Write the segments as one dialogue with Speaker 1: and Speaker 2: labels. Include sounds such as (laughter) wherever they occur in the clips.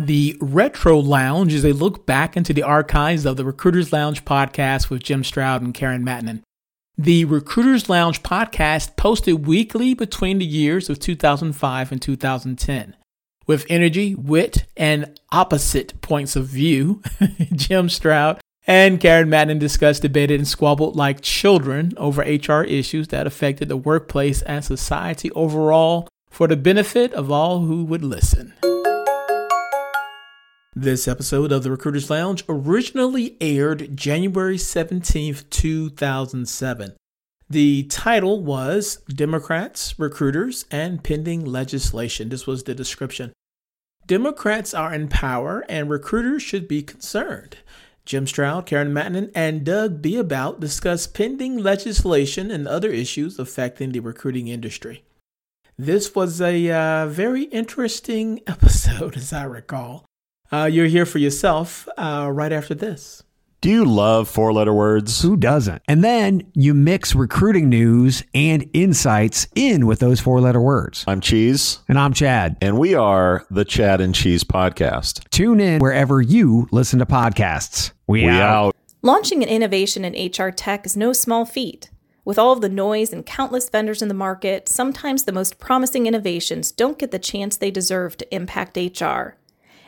Speaker 1: The Retro Lounge is a look back into the archives of the Recruiters Lounge podcast with Jim Stroud and Karen Mattonen. The Recruiters Lounge podcast posted weekly between the years of 2005 and 2010. With energy, wit, and opposite points of view, (laughs) Jim Stroud and Karen Mattonen discussed, debated, and squabbled like children over HR issues that affected the workplace and society overall for the benefit of all who would listen. This episode of the Recruiters Lounge originally aired January 17th, 2007. The title was Democrats, Recruiters, and Pending Legislation. This was the description. Democrats are in power and recruiters should be concerned. Jim Stroud, Karen Mattonen, and Doug Beabout discuss pending legislation and other issues affecting the recruiting industry. This was a uh, very interesting (laughs) episode, as I recall. Uh, you're here for yourself uh, right after this.
Speaker 2: Do you love four letter words?
Speaker 3: Who doesn't? And then you mix recruiting news and insights in with those four letter words.
Speaker 2: I'm Cheese.
Speaker 3: And I'm Chad.
Speaker 2: And we are the Chad and Cheese Podcast.
Speaker 3: Tune in wherever you listen to podcasts.
Speaker 2: We, we out. out.
Speaker 4: Launching an innovation in HR tech is no small feat. With all of the noise and countless vendors in the market, sometimes the most promising innovations don't get the chance they deserve to impact HR.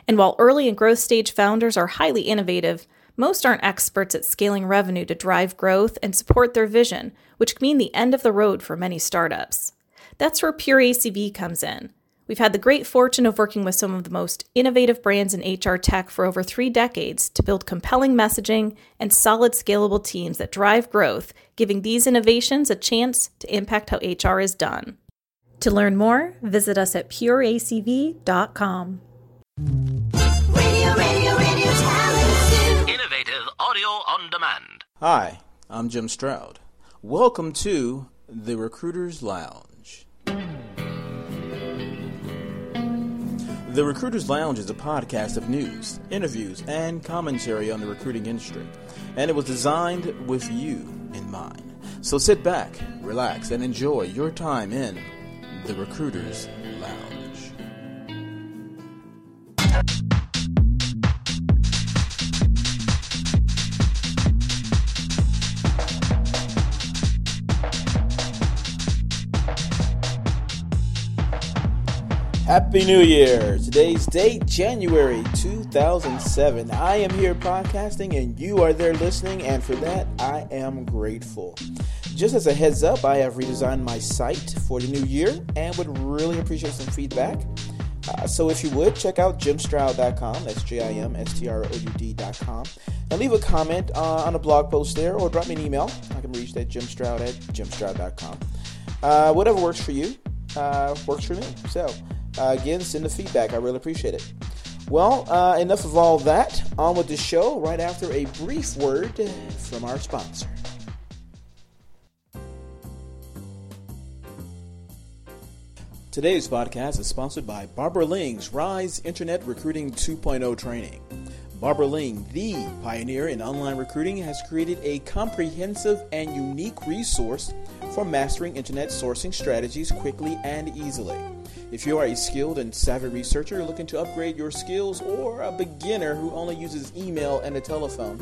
Speaker 4: And while early and growth stage founders are highly innovative, most aren't experts at scaling revenue to drive growth and support their vision, which can mean the end of the road for many startups. That's where Pure ACV comes in. We've had the great fortune of working with some of the most innovative brands in HR tech for over three decades to build compelling messaging and solid scalable teams that drive growth, giving these innovations a chance to impact how HR is done. To learn more, visit us at pureacv.com.
Speaker 5: on demand. Hi, I'm Jim Stroud. Welcome to the Recruiters Lounge. The Recruiters Lounge is a podcast of news, interviews, and commentary on the recruiting industry, and it was designed with you in mind. So sit back, relax, and enjoy your time in the Recruiters Happy New Year! Today's date, January 2007. I am here podcasting and you are there listening, and for that, I am grateful. Just as a heads up, I have redesigned my site for the new year and would really appreciate some feedback. Uh, so if you would, check out jimstroud.com, that's J I M S T R O U D.com, and leave a comment uh, on a blog post there or drop me an email. I can reach that jimstroud at jimstroud.com. Uh, whatever works for you uh, works for me. So, uh, again, send the feedback. I really appreciate it. Well, uh, enough of all that. On with the show right after a brief word from our sponsor. Today's podcast is sponsored by Barbara Ling's Rise Internet Recruiting 2.0 training. Barbara Ling, the pioneer in online recruiting, has created a comprehensive and unique resource for mastering internet sourcing strategies quickly and easily. If you are a skilled and savvy researcher looking to upgrade your skills or a beginner who only uses email and a telephone,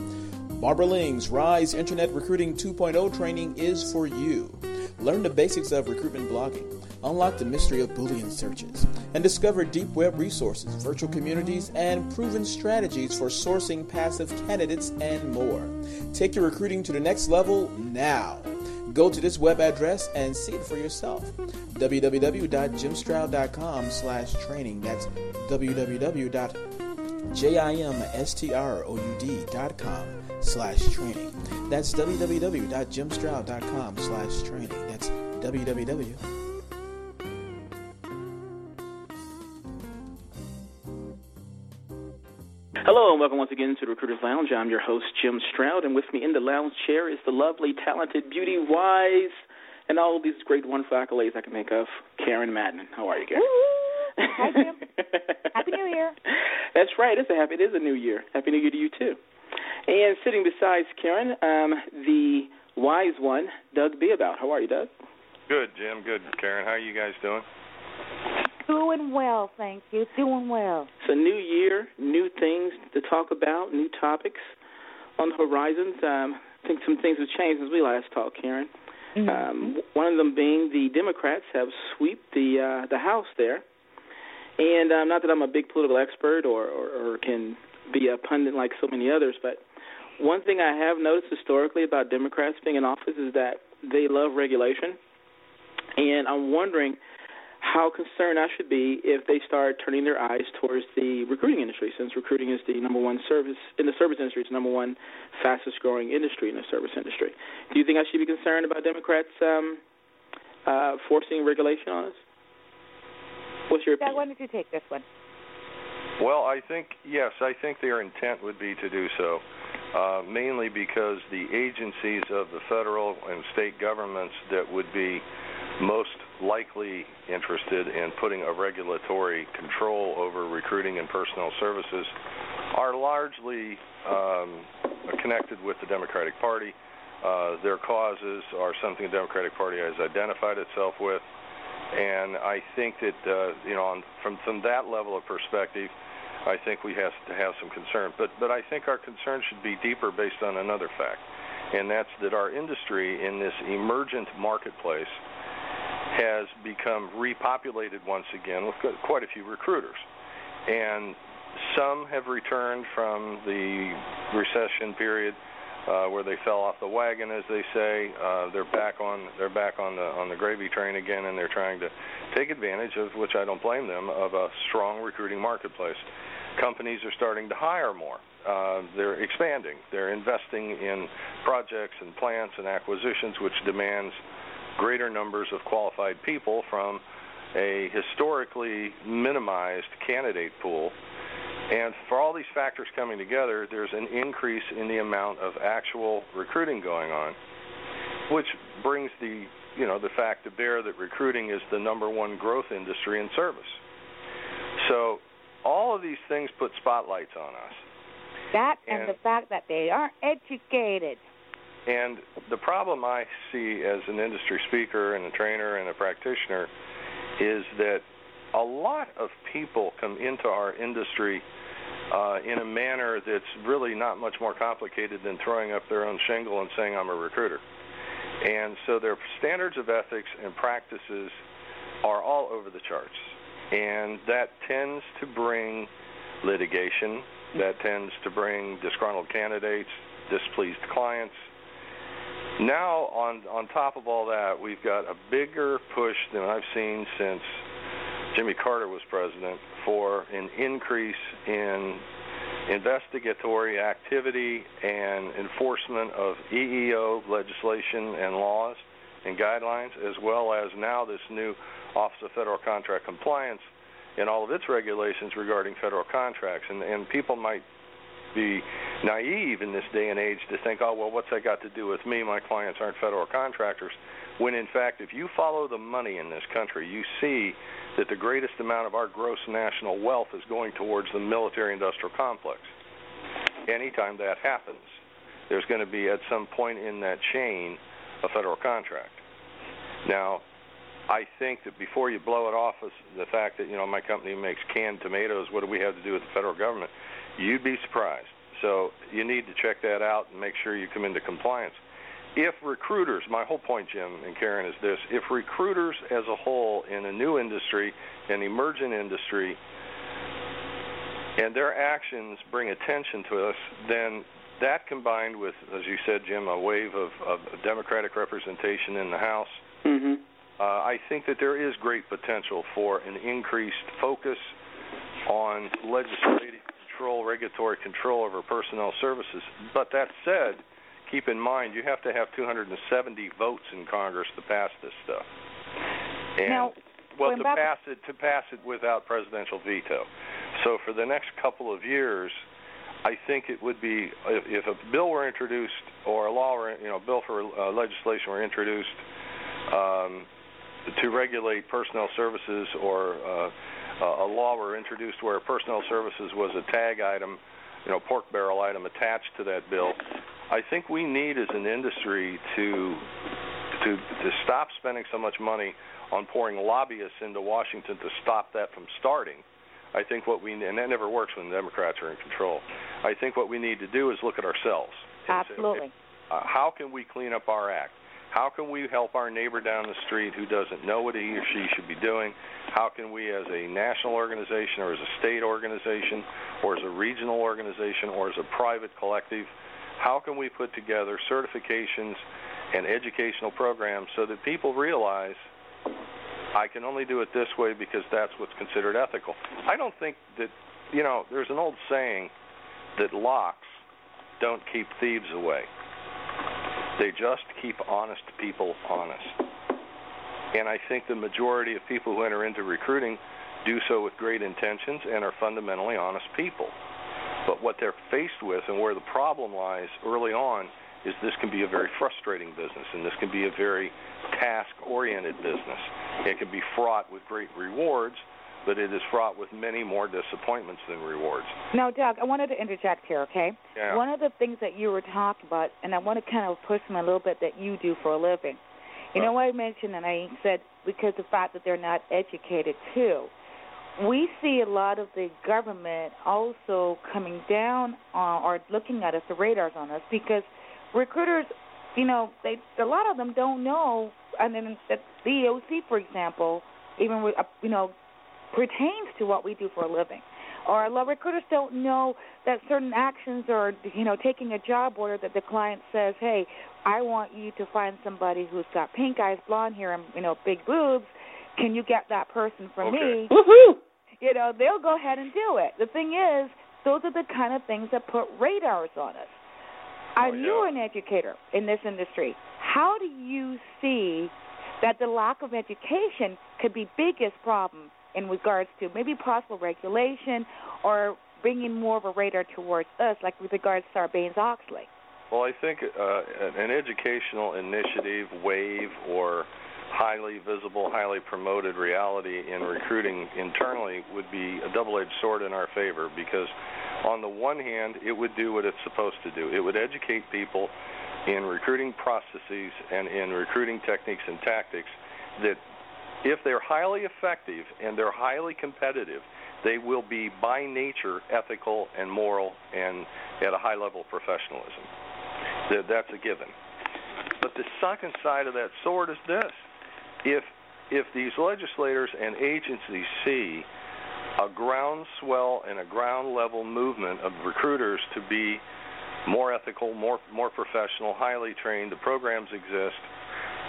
Speaker 5: Barbara Ling's Rise Internet Recruiting 2.0 training is for you. Learn the basics of recruitment blogging, unlock the mystery of Boolean searches, and discover deep web resources, virtual communities, and proven strategies for sourcing passive candidates and more. Take your recruiting to the next level now. Go to this web address and see it for yourself. www.jimstroud.com slash training. That's www.jimstroud.com slash training. That's www.jimstroud.com slash training. That's www. Hello and welcome once again to the Recruiters Lounge. I'm your host, Jim Stroud, and with me in the lounge chair is the lovely, talented, beauty, wise, and all these great, wonderful accolades I can make of Karen Mattonen. How are you, Karen?
Speaker 6: Hi, Jim. (laughs) happy New Year.
Speaker 5: That's right. It's a happy. It is a New Year. Happy New Year to you too. And sitting beside Karen, um, the wise one, Doug Beabout. How are you, Doug?
Speaker 7: Good, Jim. Good, Karen. How are you guys doing?
Speaker 6: Doing well, thank you. Doing well.
Speaker 5: It's a new year, new things to talk about, new topics on the horizons. Um, I think some things have changed since we last talked, Karen.
Speaker 6: Mm-hmm.
Speaker 5: Um, one of them being the Democrats have swept the uh, the House there, and um, not that I'm a big political expert or, or, or can be a pundit like so many others, but one thing I have noticed historically about Democrats being in office is that they love regulation, and I'm wondering how concerned I should be if they start turning their eyes towards the recruiting industry, since recruiting is the number one service in the service industry. It's the number one fastest growing industry in the service industry. Do you think I should be concerned about Democrats um, uh, forcing regulation on us? What's your
Speaker 6: Doug,
Speaker 5: opinion?
Speaker 6: why don't you take this one?
Speaker 7: Well, I think yes, I think their intent would be to do so, uh, mainly because the agencies of the federal and state governments that would be most likely interested in putting a regulatory control over recruiting and personnel services are largely um, connected with the Democratic Party. Uh, their causes are something the Democratic Party has identified itself with, and I think that uh, you know, on, from from that level of perspective, I think we have to have some concern. But but I think our concern should be deeper based on another fact, and that's that our industry in this emergent marketplace has become repopulated once again with quite a few recruiters, and some have returned from the recession period. Uh, where they fell off the wagon, as they say, uh, they're back on they're back on the on the gravy train again, and they're trying to take advantage of, which I don't blame them, of a strong recruiting marketplace companies are starting to hire more. Uh, they're expanding. They're investing in projects and plants and acquisitions, which demands greater numbers of qualified people from a historically minimized candidate pool. And for all these factors coming together, there's an increase in the amount of actual recruiting going on, which brings the you know the fact to bear that recruiting is the number one growth industry in service. So all of these things put spotlights on us.
Speaker 6: That and,
Speaker 7: And-
Speaker 6: the fact that they aren't educated.
Speaker 7: And the problem I see as an industry speaker and a trainer and a practitioner is that a lot of people come into our industry uh, in a manner that's really not much more complicated than throwing up their own shingle and saying, I'm a recruiter. And so their standards of ethics and practices are all over the charts. And that tends to bring litigation, that tends to bring disgruntled candidates, displeased clients. Now, on on top of all that, we've got a bigger push than I've seen since Jimmy Carter was president for an increase in investigatory activity and enforcement of EEO legislation and laws and guidelines, as well as now this new Office of Federal Contract Compliance and all of its regulations regarding federal contracts. And, and people might be naive in this day and age to think, oh, well, what's that got to do with me? My clients aren't federal contractors. When in fact, if you follow the money in this country, you see that the greatest amount of our gross national wealth is going towards the military industrial complex. Anytime that happens, there's going to be at some point in that chain a federal contract. Now, I think that before you blow it off as the fact that you know my company makes canned tomatoes, what do we have to do with the federal government? You'd be surprised. So you need to check that out and make sure you come into compliance. If recruiters, my whole point, Jim and Karen, is this: if recruiters as a whole in a new industry, an emergent industry, and their actions bring attention to us, then that combined with, as you said, Jim, a wave of, of Democratic representation in the House,
Speaker 5: Mm-hmm.
Speaker 7: uh, I think that there is great potential for an increased focus on legislative control, regulatory control over personnel services. But that said, keep in mind you have to have 270 votes in Congress to pass this stuff. And
Speaker 6: Now,
Speaker 7: well, to
Speaker 6: back-
Speaker 7: pass it to pass it without presidential veto. So for the next couple of years, I think it would be if, if a bill were introduced or a law, were, you know, bill for uh, legislation were introduced um, to regulate personnel services or uh, a law were introduced where personnel services was a tag item, you know, pork barrel item attached to that bill. I think we need as an industry to to to stop spending so much money on pouring lobbyists into Washington to stop that from starting. I think what we and that never works when the Democrats are in control. I think what we need to do is look at ourselves. and say,
Speaker 6: Absolutely.
Speaker 7: okay, uh, how can we clean up our act? How can we help our neighbor down the street who doesn't know what he or she should be doing? How can we, as a national organization, or as a state organization, or as a regional organization, or as a private collective, how can we put together certifications and educational programs so that people realize I can only do it this way because that's what's considered ethical? I don't think that, you know, there's an old saying that locks don't keep thieves away. They just keep honest people honest. And I think the majority of people who enter into recruiting do so with great intentions and are fundamentally honest people. But what they're faced with and where the problem lies early on is this can be a very frustrating business and this can be a very task oriented business. It can be fraught with great rewards, but it is fraught with many more disappointments than rewards.
Speaker 6: Now, Doug, I wanted to interject here, okay?
Speaker 7: Yeah.
Speaker 6: One of the things that you were talking about, and I want to kind of push them a little bit that you do for a living. You know what I mentioned, and I said because the fact that they're not educated too. We see a lot of the government also coming down on, or looking at us, the radars on us, because recruiters, you know, they a lot of them don't know, and then the the EOC, for example, even with, you know, pertains to what we do for a living. Or a lot of recruiters don't know that certain actions or you know taking a job order that the client says, "Hey, I want you to find somebody who's got pink eyes, blonde hair, and you know big boobs. Can you get that person for
Speaker 7: Okay.
Speaker 6: me?" Woohoo! You know they'll go ahead and do it. The thing is, those are the kind of things that put radars on us. Are
Speaker 7: Oh, yeah.
Speaker 6: you an educator in this industry? How do you see that the lack of education could be biggest problem in regards to maybe possible regulation or bringing more of a radar towards us, like with regards to Sarbanes-Oxley?
Speaker 7: Well, I think uh, an educational initiative, wave, or highly visible, highly promoted reality in recruiting internally would be a double edged sword in our favor because, on the one hand, it would do what it's supposed to do. It would educate people in recruiting processes and in recruiting techniques and tactics that, if they're highly effective and they're highly competitive, they will be by nature ethical and moral and at a high level of professionalism. That's a given. But the second side of that sword is this: if if these legislators and agencies see a groundswell and a ground level movement of recruiters to be more ethical, more more professional, highly trained, the programs exist,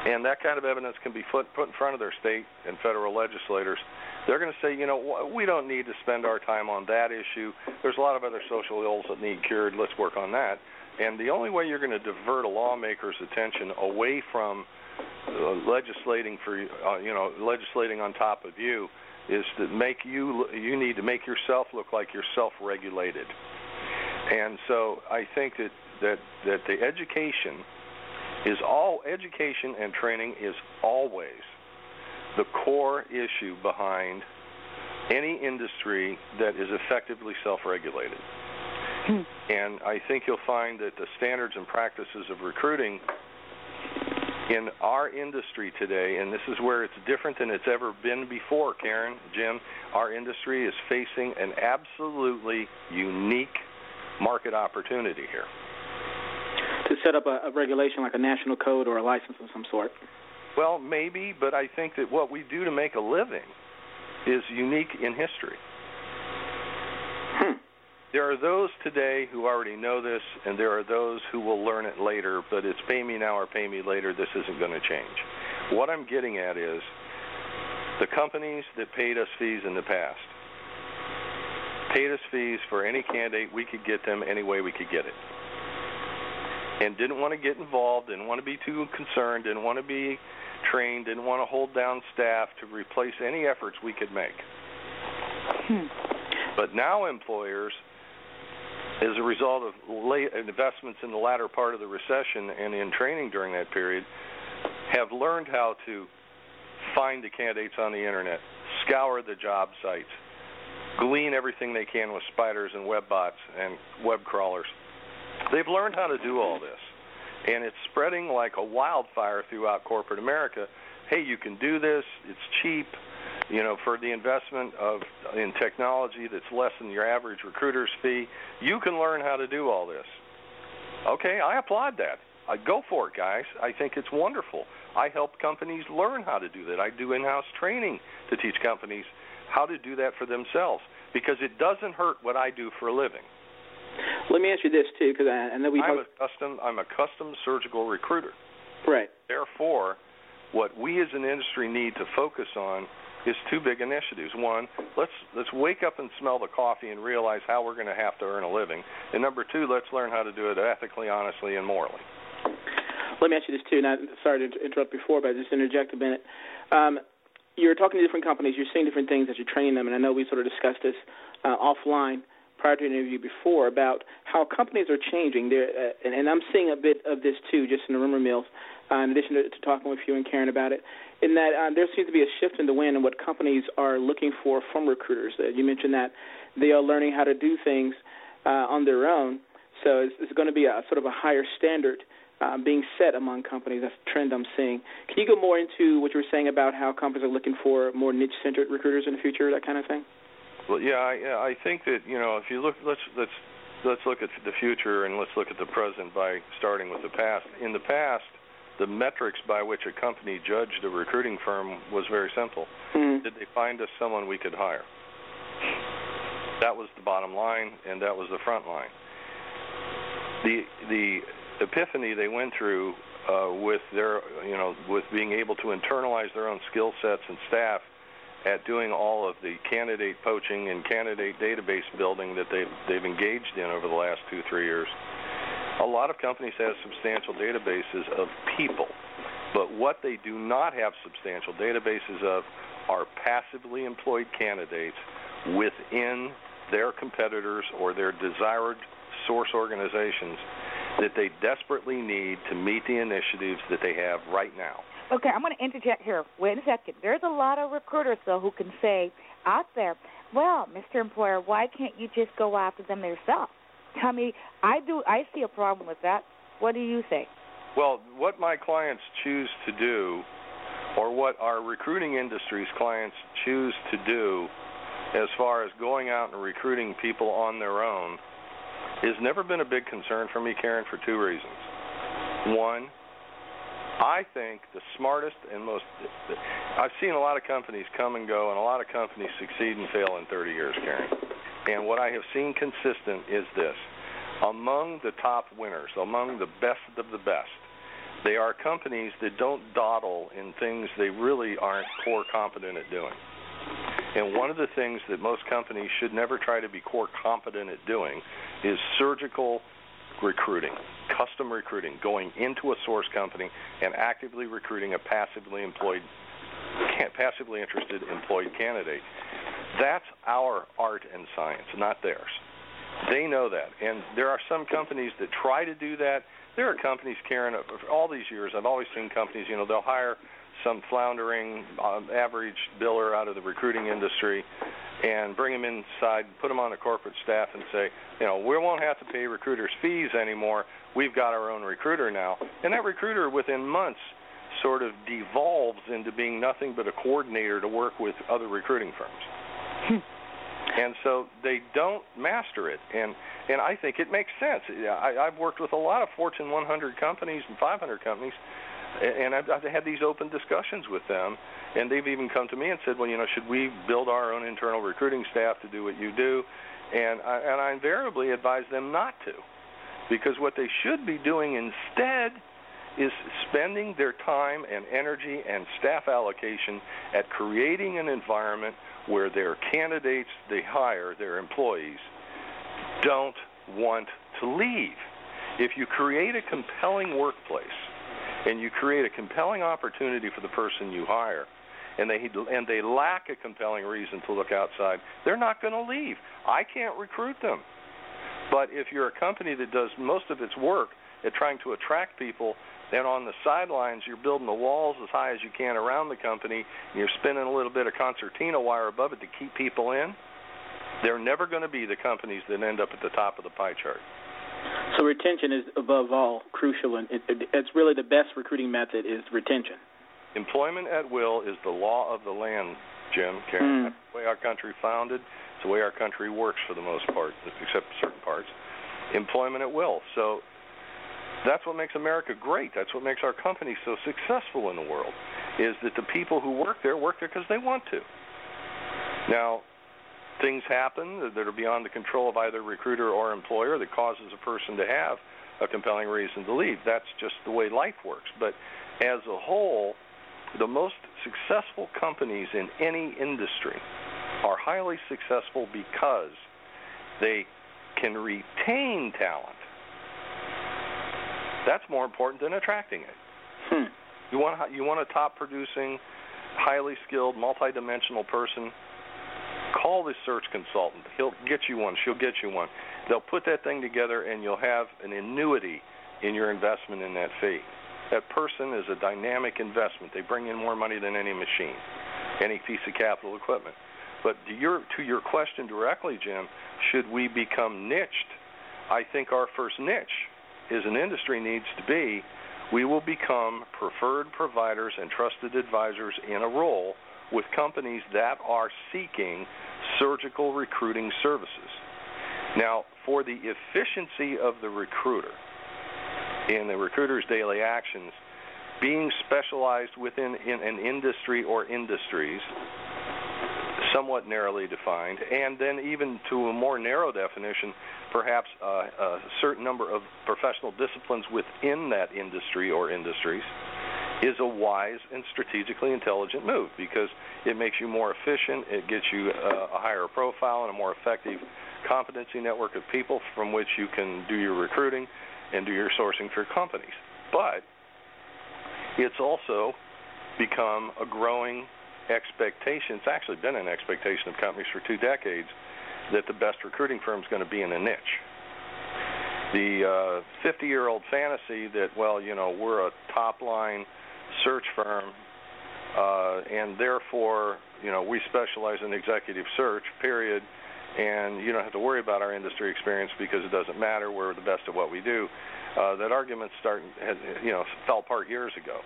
Speaker 7: and that kind of evidence can be put put in front of their state and federal legislators. They're going to say, you know, we don't need to spend our time on that issue. There's a lot of other social ills that need cured. Let's work on that. And the only way you're going to divert a lawmaker's attention away from uh, legislating for uh, you know legislating on top of you is to make you you need to make yourself look like you're self-regulated. And so I think that that that the education is all education and training is always the core issue behind any industry that is effectively self-regulated. Hmm. And I think you'll find that the standards and practices of recruiting in our industry today, and this is where it's different than it's ever been before, Karen, Jim, our industry is facing an absolutely unique market opportunity here.
Speaker 8: To set up a, a regulation like a national code or a license of some sort.
Speaker 7: Well, maybe, but I think that what we do to make a living is unique in history.
Speaker 8: Hmm.
Speaker 7: There are those today who already know this, and there are those who will learn it later, but it's pay me now or pay me later. This isn't going to change. What I'm getting at is the companies that paid us fees in the past paid us fees for any candidate we could get them any way we could get it. And didn't want to get involved, didn't want to be too concerned, didn't want to be trained, didn't want to hold down staff to replace any efforts we could make. Hmm. But now employers, as a result of late investments in the latter part of the recession and in training during that period, have learned how to find the candidates on the internet, scour the job sites, glean everything they can with spiders and web bots and web crawlers. They've learned how to do all this, and it's spreading like a wildfire throughout corporate America. hey, you can do this. It's cheap. You know, for the investment of in technology that's less than your average recruiter's fee, you can learn how to do all this. Okay, I applaud that. I go for it, guys. I think it's wonderful. I help companies learn how to do that. I do in-house training to teach companies how to do that for themselves because it doesn't hurt what I do for a living.
Speaker 8: Let me ask you this too, because I, I know we.
Speaker 7: I'm a custom. I'm a custom surgical recruiter.
Speaker 8: Right.
Speaker 7: Therefore, what we as an industry need to focus on is two big initiatives. One, let's let's wake up and smell the coffee and realize how we're going to have to earn a living. And number two, let's learn how to do it ethically, honestly, and morally.
Speaker 8: Let me ask you this too. Now, sorry to interrupt before, but I just interject a minute. Um, you're talking to different companies. You're seeing different things as you're training them, and I know we sort of discussed this uh, offline prior to the interview before about how companies are changing. There, uh, and, and I'm seeing a bit of this too, just in the rumor mills. Uh, in addition to, to talking with you and Karen about it, in that uh, there seems to be a shift in the wind in what companies are looking for from recruiters. Uh, you mentioned that they are learning how to do things uh, on their own, so it's, it's going to be a sort of a higher standard uh, being set among companies. That's the trend I'm seeing. Can you go more into what you were saying about how companies are looking for more niche-centered recruiters in the future, that kind of thing?
Speaker 7: Well, yeah, I, I think that you know if you look, let's let's let's look at the future and let's look at the present by starting with the past. In the past, the metrics by which a company judged a recruiting firm was very simple.
Speaker 8: Mm-hmm.
Speaker 7: Did they find us someone we could hire? That was the bottom line, and that was the front line. The the epiphany they went through uh, with their you know with being able to internalize their own skill sets and staff at doing all of the candidate poaching and candidate database building that they've they've engaged in over the last two three years. A lot of companies have substantial databases of people, but what they do not have substantial databases of are passively employed candidates within their competitors or their desired source organizations that they desperately need to meet the initiatives that they have right now.
Speaker 6: Okay, I'm going to interject here. Wait a second. There's a lot of recruiters though who can say out there, "Well, Mr. Employer, why can't you just go after them yourself?" Tell me, I do. I see a problem with that. What do you think?
Speaker 7: Well, what my clients choose to do, or what our recruiting industry's clients choose to do, as far as going out and recruiting people on their own, has never been a big concern for me, Karen, for two reasons. One, I think the smartest and most. I've seen a lot of companies come and go, and a lot of companies succeed and fail in 30 years, Karen. And what I have seen consistent is this among the top winners, among the best of the best, they are companies that don't dawdle in things they really aren't core competent at doing. And one of the things that most companies should never try to be core competent at doing is surgical recruiting, custom recruiting, going into a source company and actively recruiting a passively employed, passively interested employed candidate. That's our art and science, not theirs. They know that, and there are some companies that try to do that. There are companies, Karen, all these years, I've always seen companies. You know, they'll hire some floundering uh, average biller out of the recruiting industry and bring them inside, put them on the corporate staff, and say, you know, we won't have to pay recruiters fees anymore. We've got our own recruiter now, and that recruiter within months sort of devolves into being nothing but a coordinator to work with other recruiting firms. and so they don't master it, and and I think it makes sense. I, I've worked with a lot of Fortune 100 companies and 500 companies and I've, I've had these open discussions with them, and they've even come to me and said, well, you know, should we build our own internal recruiting staff to do what you do? And I, and I invariably advise them not to, because what they should be doing instead is spending their time and energy and staff allocation at creating an environment where their candidates they hire, their employees, don't want to leave. If you create a compelling workplace and you create a compelling opportunity for the person you hire, and they and they lack a compelling reason to look outside, they're not going to leave. I can't recruit them. But if you're a company that does most of its work at trying to attract people, then on the sidelines you're building the walls as high as you can around the company, and you're spinning a little bit of concertina wire above it to keep people in. They're never going to be the companies that end up at the top of the pie chart.
Speaker 8: So retention is above all crucial, and it, it, it's really the best recruiting method is retention.
Speaker 7: Employment at will is the law of the land, Jim. Karen.
Speaker 8: Mm.
Speaker 7: That's the way our country founded. It's the way our country works for the most part, except certain parts. Employment at will. So that's what makes America great. That's what makes our company so successful in the world. Is that the people who work there work there because they want to. Now, things happen that are beyond the control of either recruiter or employer that causes a person to have a compelling reason to leave. That's just the way life works. But as a whole, the most successful companies in any industry are highly successful because they can retain talent. That's more important than attracting it.
Speaker 8: Hmm.
Speaker 7: You want you want a top producing, highly skilled, multidimensional person. Call the search consultant. He'll get you one. She'll get you one. They'll put that thing together, and you'll have an annuity in your investment in that fee. That person is a dynamic investment. They bring in more money than any machine, any piece of capital equipment. But to your to your question directly, Jim, should we become niched? I think our first niche is an industry needs to be we will become preferred providers and trusted advisors in a role with companies that are seeking surgical recruiting services. Now, for the efficiency of the recruiter in the recruiter's daily actions, being specialized within in an industry or industries, somewhat narrowly defined, and then even to a more narrow definition, perhaps uh, a certain number of professional disciplines within that industry or industries, is a wise and strategically intelligent move because it makes you more efficient, it gets you a, a higher profile and a more effective competency network of people from which you can do your recruiting and do your sourcing for companies. But it's also become a growing expectation. It's actually been an expectation of companies for two decades that the best recruiting firm is going to be in a niche. The 50 uh, year old fantasy that, well, you know, we're a top line search firm uh, and therefore, you know, we specialize in executive search, period, and you don't have to worry about our industry experience because it doesn't matter. We're the best at what we do. Uh, that argument start, you know, fell apart years ago.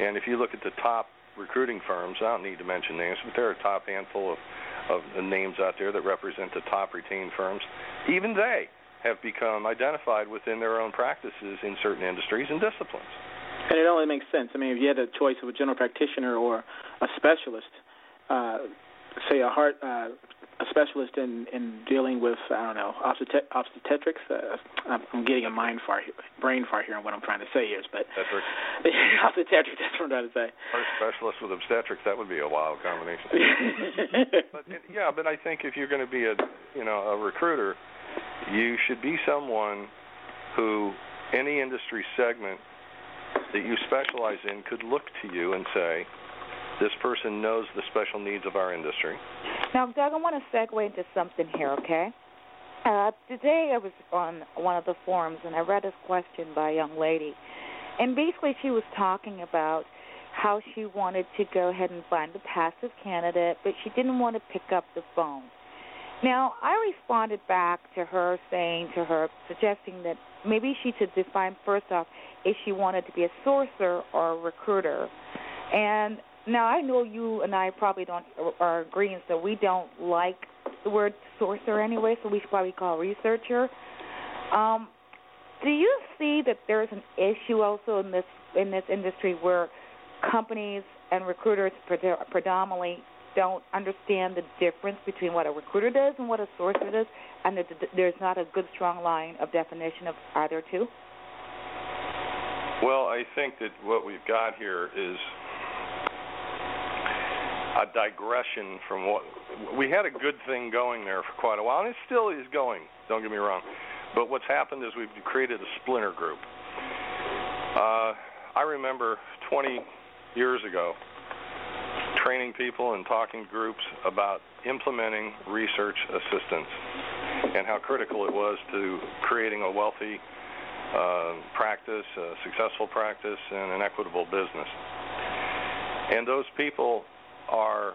Speaker 7: And if you look at the top recruiting firms, I don't need to mention names, but there are a top handful of, of names out there that represent the top retained firms. Even they have become identified within their own practices in certain industries and disciplines.
Speaker 8: And it only makes sense. I mean, if you had a choice of a general practitioner or a specialist, uh, say a heart uh, a specialist in in dealing with I don't know obstet- obstetrics. Uh, I'm getting a mind fart, brain fart here on what I'm trying to say here, but (laughs) obstetrics. That's what I'm trying to say.
Speaker 7: Heart specialist with obstetrics. That would be a wild combination. (laughs) but yeah, but I think if you're going to be a you know a recruiter, you should be someone who any industry segment that you specialize in could look to you and say, this person knows the special needs of our industry.
Speaker 6: Now, Doug, I want to segue into something here, okay? Uh, today I was on one of the forums and I read this question by a young lady. And basically, she was talking about how she wanted to go ahead and find a passive candidate, but she didn't want to pick up the phone. Now, I responded back to her saying to her, suggesting that maybe she should define first off if she wanted to be a sourcer or a recruiter. And now I know you and I probably don't are agreeing, so we don't like the word sourcer anyway, so we should probably call researcher. Um, do you see that there's an issue also in this in this industry where companies and recruiters predominantly don't understand the difference between what a recruiter does and what a sourcer does, and there's not a good strong line of definition of either two?
Speaker 7: Well, I think that what we've got here is a digression from what we had a good thing going there for quite a while, and it still is going. Don't get me wrong, but what's happened is we've created a splinter group. Uh, I remember 20 years ago training people and talking to groups about implementing research assistance and how critical it was to creating a wealthy uh, practice, a successful practice, and an equitable business. And those people are,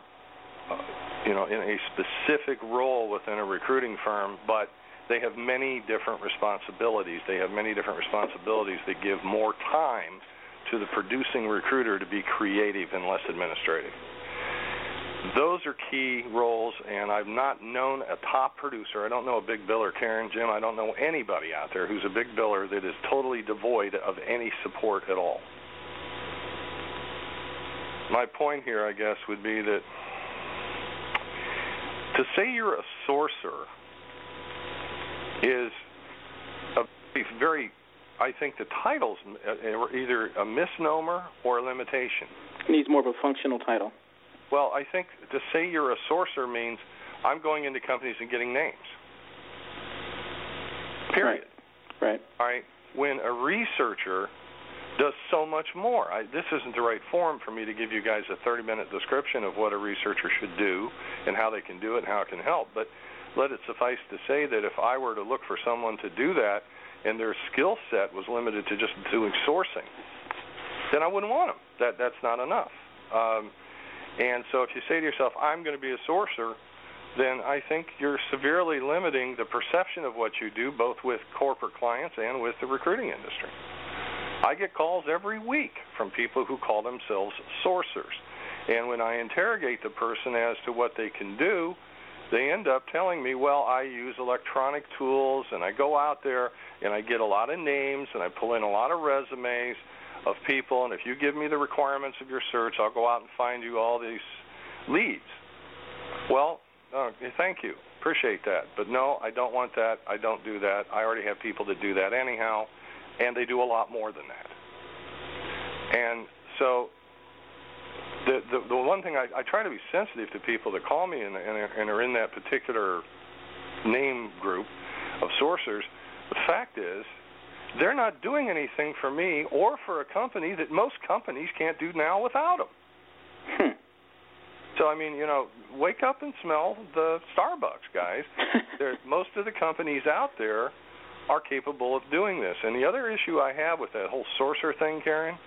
Speaker 7: uh, you know, in a specific role within a recruiting firm, but they have many different responsibilities. They have many different responsibilities that give more time to the producing recruiter to be creative and less administrative. Those are key roles, and I've not known a top producer. I don't know a big biller, Karen, Jim. I don't know anybody out there who's a big biller that is totally devoid of any support at all. My point here, I guess, would be that to say you're a sourcer is a very, I think the title's uh, uh, either a misnomer or a limitation.
Speaker 8: It needs more of a functional title.
Speaker 7: Well, I think to say you're a sourcer means I'm going into companies and getting names. Period.
Speaker 8: Right. right.
Speaker 7: All right. When a researcher does so much more. I, this isn't the right forum for me to give you guys a 30 minute description of what a researcher should do and how they can do it and how it can help. But let it suffice to say that if I were to look for someone to do that and their skill set was limited to just doing sourcing, then I wouldn't want them. That that's not enough. Um, and so if you say to yourself, I'm going to be a sourcer, then I think you're severely limiting the perception of what you do, both with corporate clients and with the recruiting industry. I get calls every week from people who call themselves sourcers. And when I interrogate the person as to what they can do, they end up telling me, well, I use electronic tools and I go out there and I get a lot of names and I pull in a lot of resumes of people, and if you give me the requirements of your search, I'll go out and find you all these leads. Well, uh, thank you. Appreciate that. But no, I don't want that. I don't do that. I already have people that do that anyhow, and they do a lot more than that. And so the the, the one thing I, I try to be sensitive to people that call me and, and, and are in that particular name group of sourcers. The fact is, they're not doing anything for me or for a company that most companies can't do now without them.
Speaker 8: Hmm.
Speaker 7: So I mean, you know, wake up and smell the Starbucks, guys. (laughs) there, most of the companies out there are capable of doing this. And the other issue I have with that whole sourcer thing, Karen,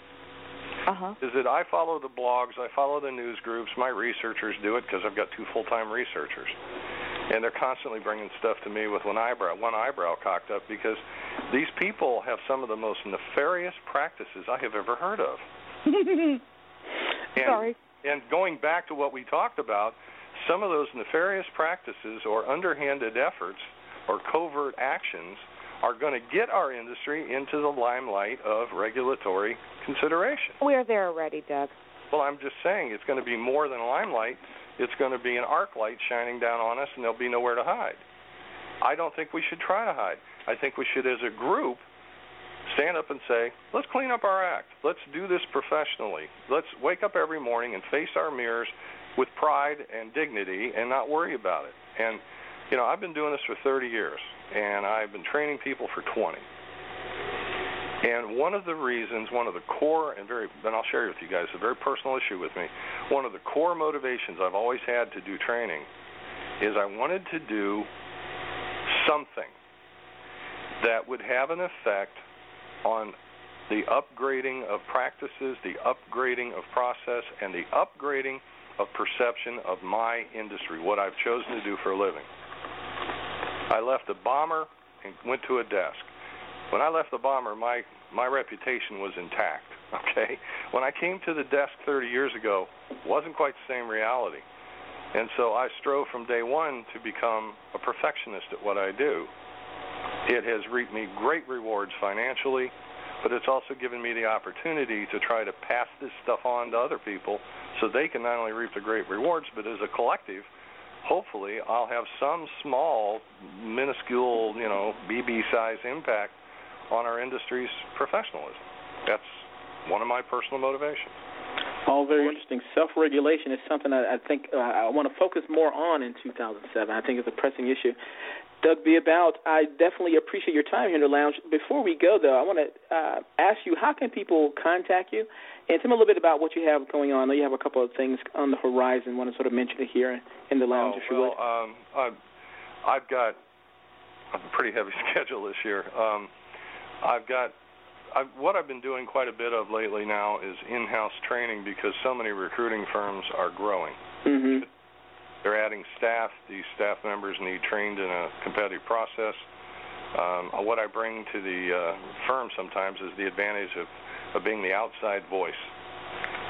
Speaker 6: uh-huh.
Speaker 7: is that I follow the blogs, I follow the news groups. My researchers do it because I've got two full-time researchers and they're constantly bringing stuff to me with one eyebrow, one eyebrow cocked up because these people have some of the most nefarious practices I have ever heard of. (laughs)
Speaker 6: and, Sorry.
Speaker 7: And going back to what we talked about, some of those nefarious practices or underhanded efforts or covert actions are going to get our industry into the limelight of regulatory consideration.
Speaker 6: We're there already, Doug.
Speaker 7: Well, I'm just saying it's going to be more than limelight it's going to be an arc light shining down on us, and there'll be nowhere to hide. I don't think we should try to hide. I think we should, as a group, stand up and say, let's clean up our act. Let's do this professionally. Let's wake up every morning and face our mirrors with pride and dignity and not worry about it. And, you know, I've been doing this for 30 years, and I've been training people for 20. And one of the reasons, one of the core, and very, and I'll share with you guys a very personal issue with me. One of the core motivations I've always had to do training is I wanted to do something that would have an effect on the upgrading of practices, the upgrading of process, and the upgrading of perception of my industry, what I've chosen to do for a living. I left a bomber and went to a desk. When I left the bomber, my my reputation was intact. (laughs) Okay, when I came to the desk 30 years ago, wasn't quite the same reality, and so I strove from day one to become a perfectionist at what I do. It has reaped me great rewards financially, but it's also given me the opportunity to try to pass this stuff on to other people so they can not only reap the great rewards, but as a collective, hopefully I'll have some small, minuscule, you know, BB size impact on our industry's professionalism. That's one of my personal motivations.
Speaker 8: All very interesting. Self-regulation is something I, I think uh, I want to focus more on in 2007. I think it's a pressing issue. Doug Beabout, I definitely appreciate your time here in the lounge. Before we go, though, I want to uh, ask you how can people contact you, and tell me a little bit about what you have going on. I know you have a couple of things on the horizon. Want to sort of mention it here in the lounge,
Speaker 7: oh,
Speaker 8: if you will.
Speaker 7: well,
Speaker 8: would.
Speaker 7: Um, I've, I've got a pretty heavy (laughs) schedule this year. Um, I've got I've, what I've been doing quite a bit of lately now is in-house training because so many recruiting firms are growing.
Speaker 8: Mm-hmm.
Speaker 7: They're adding staff. These staff members need trained in a competitive process. Um, what I bring to the uh, firm sometimes is the advantage of, of being the outside voice.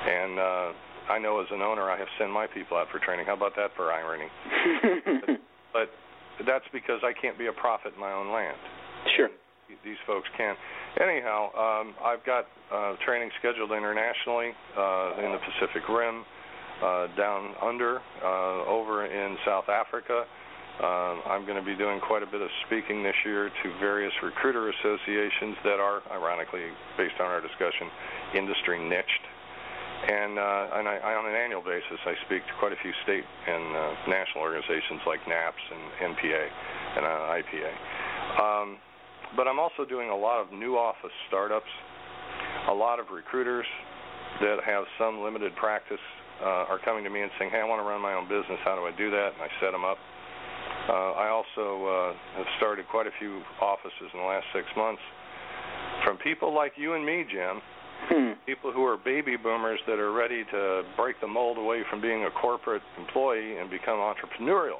Speaker 7: And uh, I know as an owner, I have sent my people out for training. How about that for irony? (laughs) but, but that's because I can't be a prophet in my own land.
Speaker 8: Sure.
Speaker 7: These folks can't. Anyhow, um, I've got uh, training scheduled internationally uh, in the Pacific Rim, uh, down under, uh, over in South Africa. Uh, I'm going to be doing quite a bit of speaking this year to various recruiter associations that are, ironically, based on our discussion, industry niched. And, uh, and I, I, on an annual basis, I speak to quite a few state and uh, national organizations like NAPS and NPA and uh, IPA. Um, but I'm also doing a lot of new office startups, a lot of recruiters that have some limited practice uh, are coming to me and saying, "Hey, I want to run my own business. How do I do that?" And I set them up. Uh, I also uh, have started quite a few offices in the last six months from people like you and me, Jim.
Speaker 8: Hmm.
Speaker 7: People who are baby boomers that are ready to break the mold away from being a corporate employee and become entrepreneurial.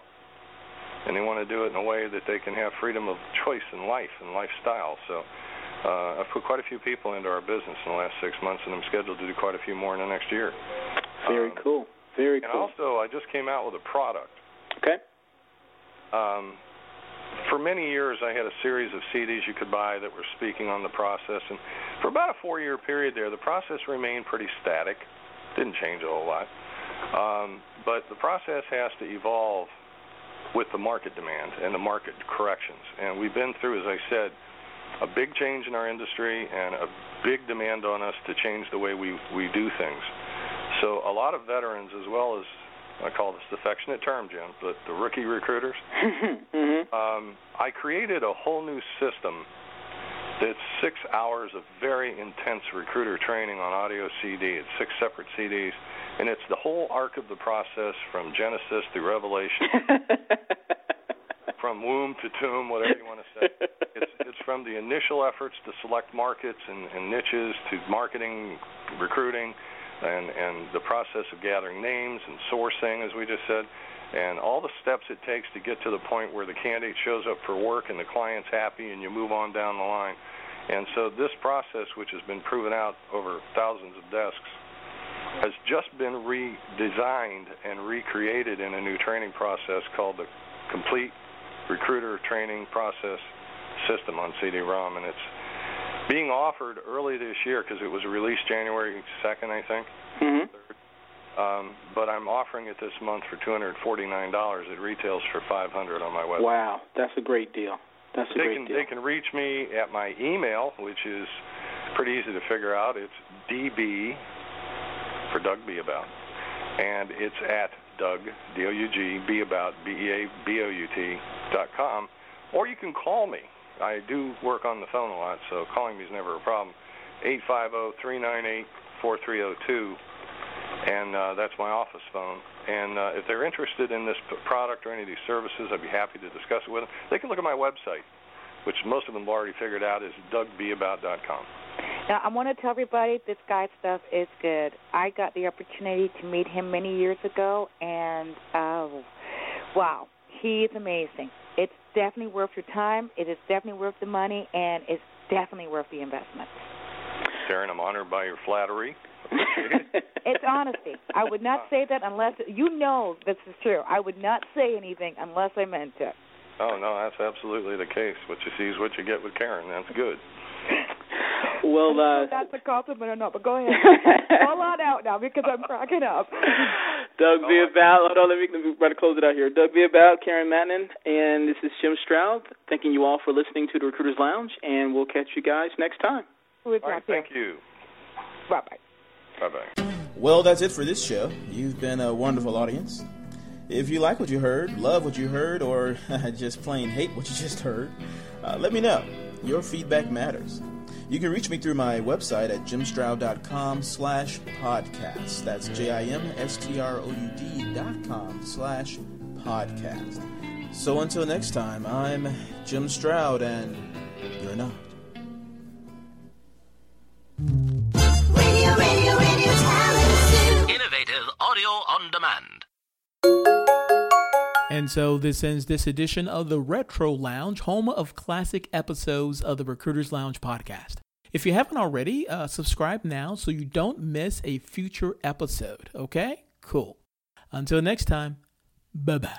Speaker 7: And they want to do it in a way that they can have freedom of choice in life and lifestyle. So uh, I've put quite a few people into our business in the last six months, and I'm scheduled to do quite a few more in the next year.
Speaker 8: Very
Speaker 7: Um,
Speaker 8: cool. Very
Speaker 7: And
Speaker 8: cool.
Speaker 7: And also, I just came out with a product.
Speaker 8: Okay.
Speaker 7: Um, for many years, I had a series of CDs you could buy that were speaking on the process, and for about a four-year period there, the process remained pretty static. Didn't change a whole lot, um, but the process has to evolve with the market demand and the market corrections. And we've been through, as I said, a big change in our industry and a big demand on us to change the way we we do things. So a lot of veterans, as well as I call this the affectionate term, Jim, but the rookie recruiters, (laughs)
Speaker 8: hmm
Speaker 7: um, I created a whole new system that's six hours of very intense recruiter training on audio CD. It's six separate CDs, and it's the whole arc of the process from Genesis to Revelation, (laughs) from womb to tomb, whatever you want to say. It's, it's from the initial efforts to select markets and, and niches to marketing, recruiting, and, and the process of gathering names and sourcing, as we just said, and all the steps it takes to get to the point where the candidate shows up for work and the client's happy and you move on down the line. And so this process, which has been proven out over thousands of desks, has just been redesigned and recreated in a new training process called the Complete Recruiter Training Process System on CD-ROM, and it's being offered early this year because it was released January 2nd, I think.
Speaker 8: hmm
Speaker 7: Um, but I'm offering it this month for $249. It retails for 500 on my website.
Speaker 8: Wow, that's a great deal. That's a
Speaker 7: They
Speaker 8: great
Speaker 7: can
Speaker 8: deal.
Speaker 7: they can reach me at my email, which is pretty easy to figure out. It's DB for Doug Beabout, and it's at Doug D O U G Beabout B E A B O U T dot com, or you can call me. I do work on the phone a lot, so calling me is never a problem. Eight five zero three nine eight four three zero two, and uh, that's my office phone. And uh, if they're interested in this product or any of these services, I'd be happy to discuss it with them. They can look at my website, which most of them have already figured out is dougbeabout.com.
Speaker 6: Now, I want to tell everybody this guy's stuff is good. I got the opportunity to meet him many years ago, and oh, wow, he is amazing. It's definitely worth your time. It is definitely worth the money, and it's definitely worth the investment.
Speaker 7: Darren, I'm honored by your flattery. (laughs)
Speaker 6: It's honesty. I would not say that unless you know this is true. I would not say anything unless I meant it.
Speaker 7: Oh no, that's absolutely the case. What you see is what you get with Karen. That's good. (laughs)
Speaker 8: well, uh,
Speaker 6: that's a compliment or not, but go ahead. (laughs) Call on out now because I'm cracking up.
Speaker 8: Doug Beabout. Hold on, let me, let me try to close it out here. Doug Beabout. Karen Mattonen, and this is Jim Stroud. Thanking you all for listening to the Recruiters Lounge, and we'll catch you guys next time.
Speaker 6: Who is
Speaker 7: All right,
Speaker 6: not here?
Speaker 7: thank you.
Speaker 6: Bye bye.
Speaker 7: Bye bye.
Speaker 5: Well, that's it for this show. You've been a wonderful audience. If you like what you heard, love what you heard, or (laughs) just plain hate what you just heard, uh, let me know. Your feedback matters. You can reach me through my website at jimstroud.com slash podcast. That's J-I-M-S-T-R-O-U-D dot com slash podcast. So until next time, I'm Jim Stroud, and you're not.
Speaker 9: Radio, radio, radio talent.
Speaker 10: Innovative audio on demand.
Speaker 1: And so this ends this edition of the Retro Lounge, home of classic episodes of the Recruiters Lounge podcast. If you haven't already, uh, subscribe now so you don't miss a future episode. Okay? Cool. Until next time, bye bye.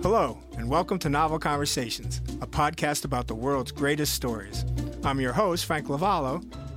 Speaker 11: Hello, and welcome to Novel Conversations, a podcast about the world's greatest stories. I'm your host, Frank Lavallo,